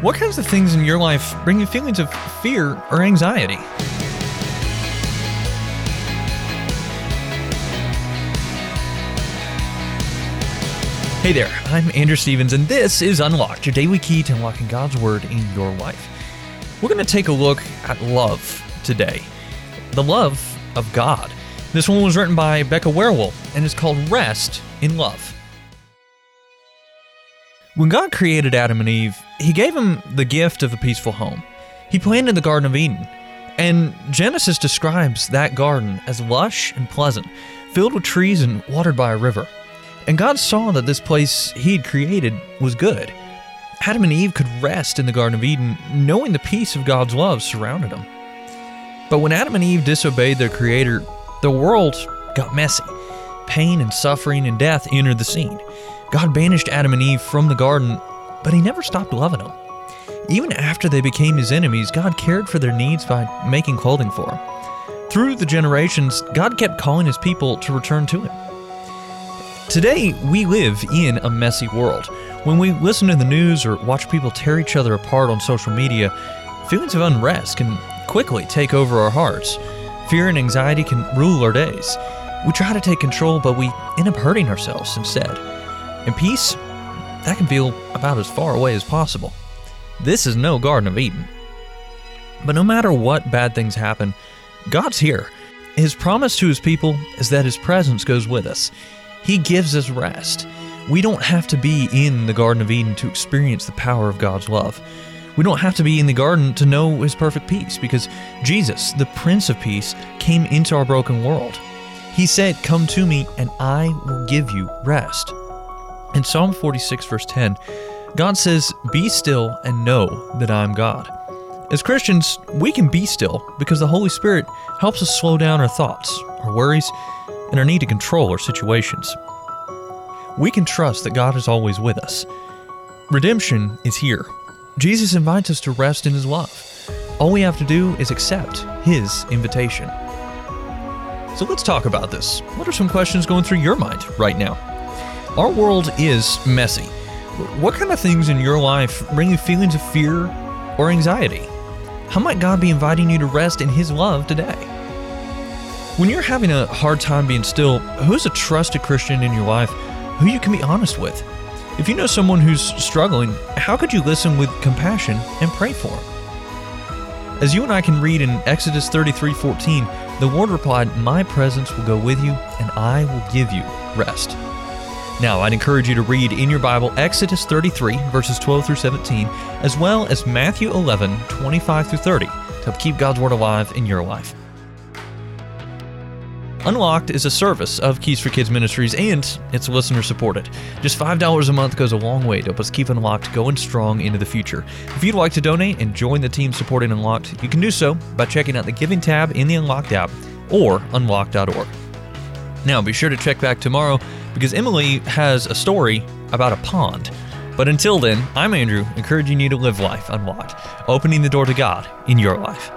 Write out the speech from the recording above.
What kinds of things in your life bring you feelings of fear or anxiety? Hey there, I'm Andrew Stevens, and this is Unlocked, your daily key to unlocking God's Word in your life. We're going to take a look at love today. The love of God. This one was written by Becca Werewolf and is called Rest in Love. When God created Adam and Eve, He gave them the gift of a peaceful home. He planted the Garden of Eden, and Genesis describes that garden as lush and pleasant, filled with trees and watered by a river. And God saw that this place He had created was good. Adam and Eve could rest in the Garden of Eden, knowing the peace of God's love surrounded them. But when Adam and Eve disobeyed their Creator, the world got messy. Pain and suffering and death entered the scene. God banished Adam and Eve from the garden, but He never stopped loving them. Even after they became His enemies, God cared for their needs by making clothing for them. Through the generations, God kept calling His people to return to Him. Today, we live in a messy world. When we listen to the news or watch people tear each other apart on social media, feelings of unrest can quickly take over our hearts. Fear and anxiety can rule our days. We try to take control, but we end up hurting ourselves instead. And peace, that can feel about as far away as possible. This is no Garden of Eden. But no matter what bad things happen, God's here. His promise to his people is that his presence goes with us. He gives us rest. We don't have to be in the Garden of Eden to experience the power of God's love. We don't have to be in the garden to know His perfect peace because Jesus, the Prince of Peace, came into our broken world. He said, Come to me, and I will give you rest. In Psalm 46, verse 10, God says, Be still and know that I am God. As Christians, we can be still because the Holy Spirit helps us slow down our thoughts, our worries, and our need to control our situations. We can trust that God is always with us. Redemption is here. Jesus invites us to rest in His love. All we have to do is accept His invitation. So let's talk about this. What are some questions going through your mind right now? Our world is messy. What kind of things in your life bring you feelings of fear or anxiety? How might God be inviting you to rest in His love today? When you're having a hard time being still, who's a trusted Christian in your life who you can be honest with? If you know someone who's struggling, how could you listen with compassion and pray for them? As you and I can read in Exodus 33:14, the Lord replied, "My presence will go with you, and I will give you rest." Now, I'd encourage you to read in your Bible Exodus 33 verses 12 through 17, as well as Matthew 11 25 through 30 to help keep God's word alive in your life. Unlocked is a service of Keys for Kids Ministries and it's listener supported. Just $5 a month goes a long way to help us keep Unlocked going strong into the future. If you'd like to donate and join the team supporting Unlocked, you can do so by checking out the Giving tab in the Unlocked app or unlocked.org. Now, be sure to check back tomorrow because Emily has a story about a pond. But until then, I'm Andrew, encouraging you to live life unlocked, opening the door to God in your life.